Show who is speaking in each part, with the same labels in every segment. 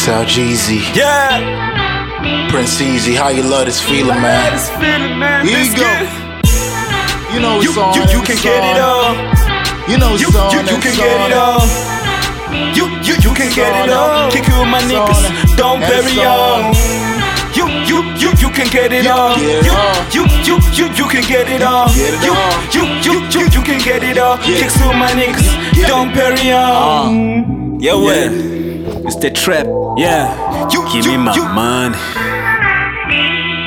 Speaker 1: Sal Jeezy,
Speaker 2: Yeah.
Speaker 1: Prince Easy, how you love this feeling, man?
Speaker 2: This feeling, man.
Speaker 1: Here you go.
Speaker 2: it.
Speaker 1: You know
Speaker 2: You,
Speaker 1: it's on.
Speaker 2: you, you can
Speaker 1: it's
Speaker 2: get it all.
Speaker 1: You know it's
Speaker 2: You,
Speaker 1: on.
Speaker 2: you, you
Speaker 1: it's
Speaker 2: can get it all. You, you, you can get it all. Kick it with my
Speaker 1: It's
Speaker 2: niggas. Don't bury
Speaker 1: on.
Speaker 2: on. You, you, you, you can get it all.
Speaker 1: can get it
Speaker 2: You, you, you, you, you can get it all. You, you, you, you, you can get it all.
Speaker 1: Yeah.
Speaker 2: Kicks with my niggas. Don't bury on. Uh.
Speaker 3: Yeah, well, it's the trap. Yeah,
Speaker 2: You,
Speaker 3: give
Speaker 2: you,
Speaker 3: me my
Speaker 2: you.
Speaker 3: money.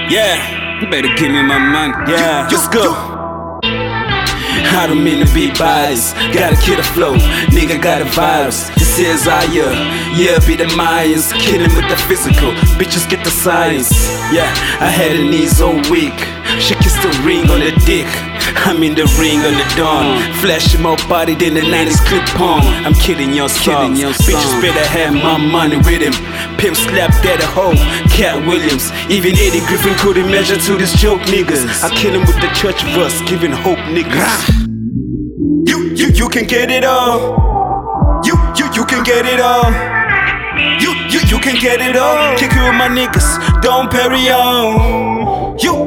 Speaker 3: Yeah, you better give me my money. Yeah,
Speaker 2: You,
Speaker 3: let's go. I don't mean to be biased. Gotta kill the flow, nigga got a virus. This is I, yeah, yeah, be the Mayans. Killing with the physical, bitches get the science. Yeah, I had a knees all week. She kissed the ring on the dick. I'm in the ring on the dawn. Flashing more body than the 90s clip on. I'm kidding your songs. Bitches better have my money with him. Pimp slapped at a hoe. Katt Williams. Even Eddie Griffin couldn't measure to this joke, niggas. I kill him with the church verse, giving hope, niggas.
Speaker 2: You, you, you can get it all. You, you, you can get it all. You, you, you can get it all. Kick it with my niggas. Don't parry on.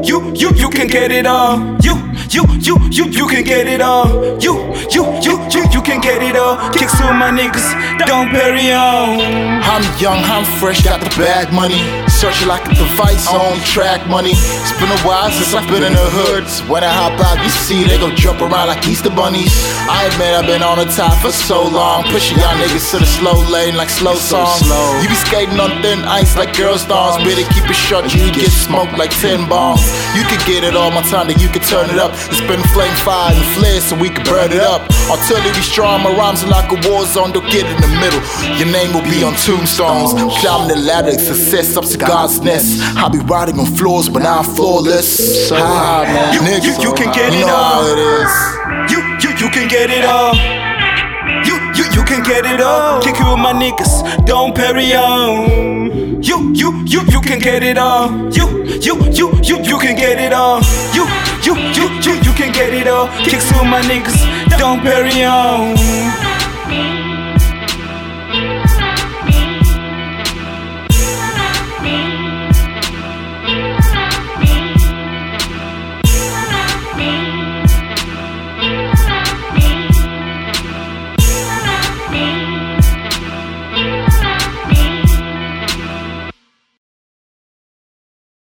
Speaker 2: You, you, you, can get it all. You, you, you, you, you can get it all. You, you, you, you, you get it all. Kicks with my niggas. Don't parry on.
Speaker 1: I'm young, I'm fresh, got the bag money. Searching like a device on track money. It's been a while since I've been in the hoods. When I hop out, you see they go jump around like Easter bunnies. I admit I've been on the top for so long. Pushing y'all niggas to the slow lane like slow songs. You be skating on thin ice like girl stars. Better keep it short, you get smoked like 10 bombs. You could get it all my time, then you could turn it up. It's been flame fire and flare so we can burn it up. Artillery strong, my rhymes are like a war zone. Don't get in the middle. Your name will be on tombstones. Climbing the ladder, success up to God's nest. I'll be riding on floors, but now I'm flawless. Ah, man.
Speaker 2: You- you-
Speaker 1: niggas,
Speaker 2: you can get
Speaker 1: you
Speaker 2: it all.
Speaker 1: it is.
Speaker 2: You, you, you can get it all. You, you, you can get it all. Kick it with my niggas. Don't parry on. You, you, you, you can get it all. You, you, you, you, you can get it all. You, you, you, you, you can get it all. Kicks with my niggas. Don't parry on.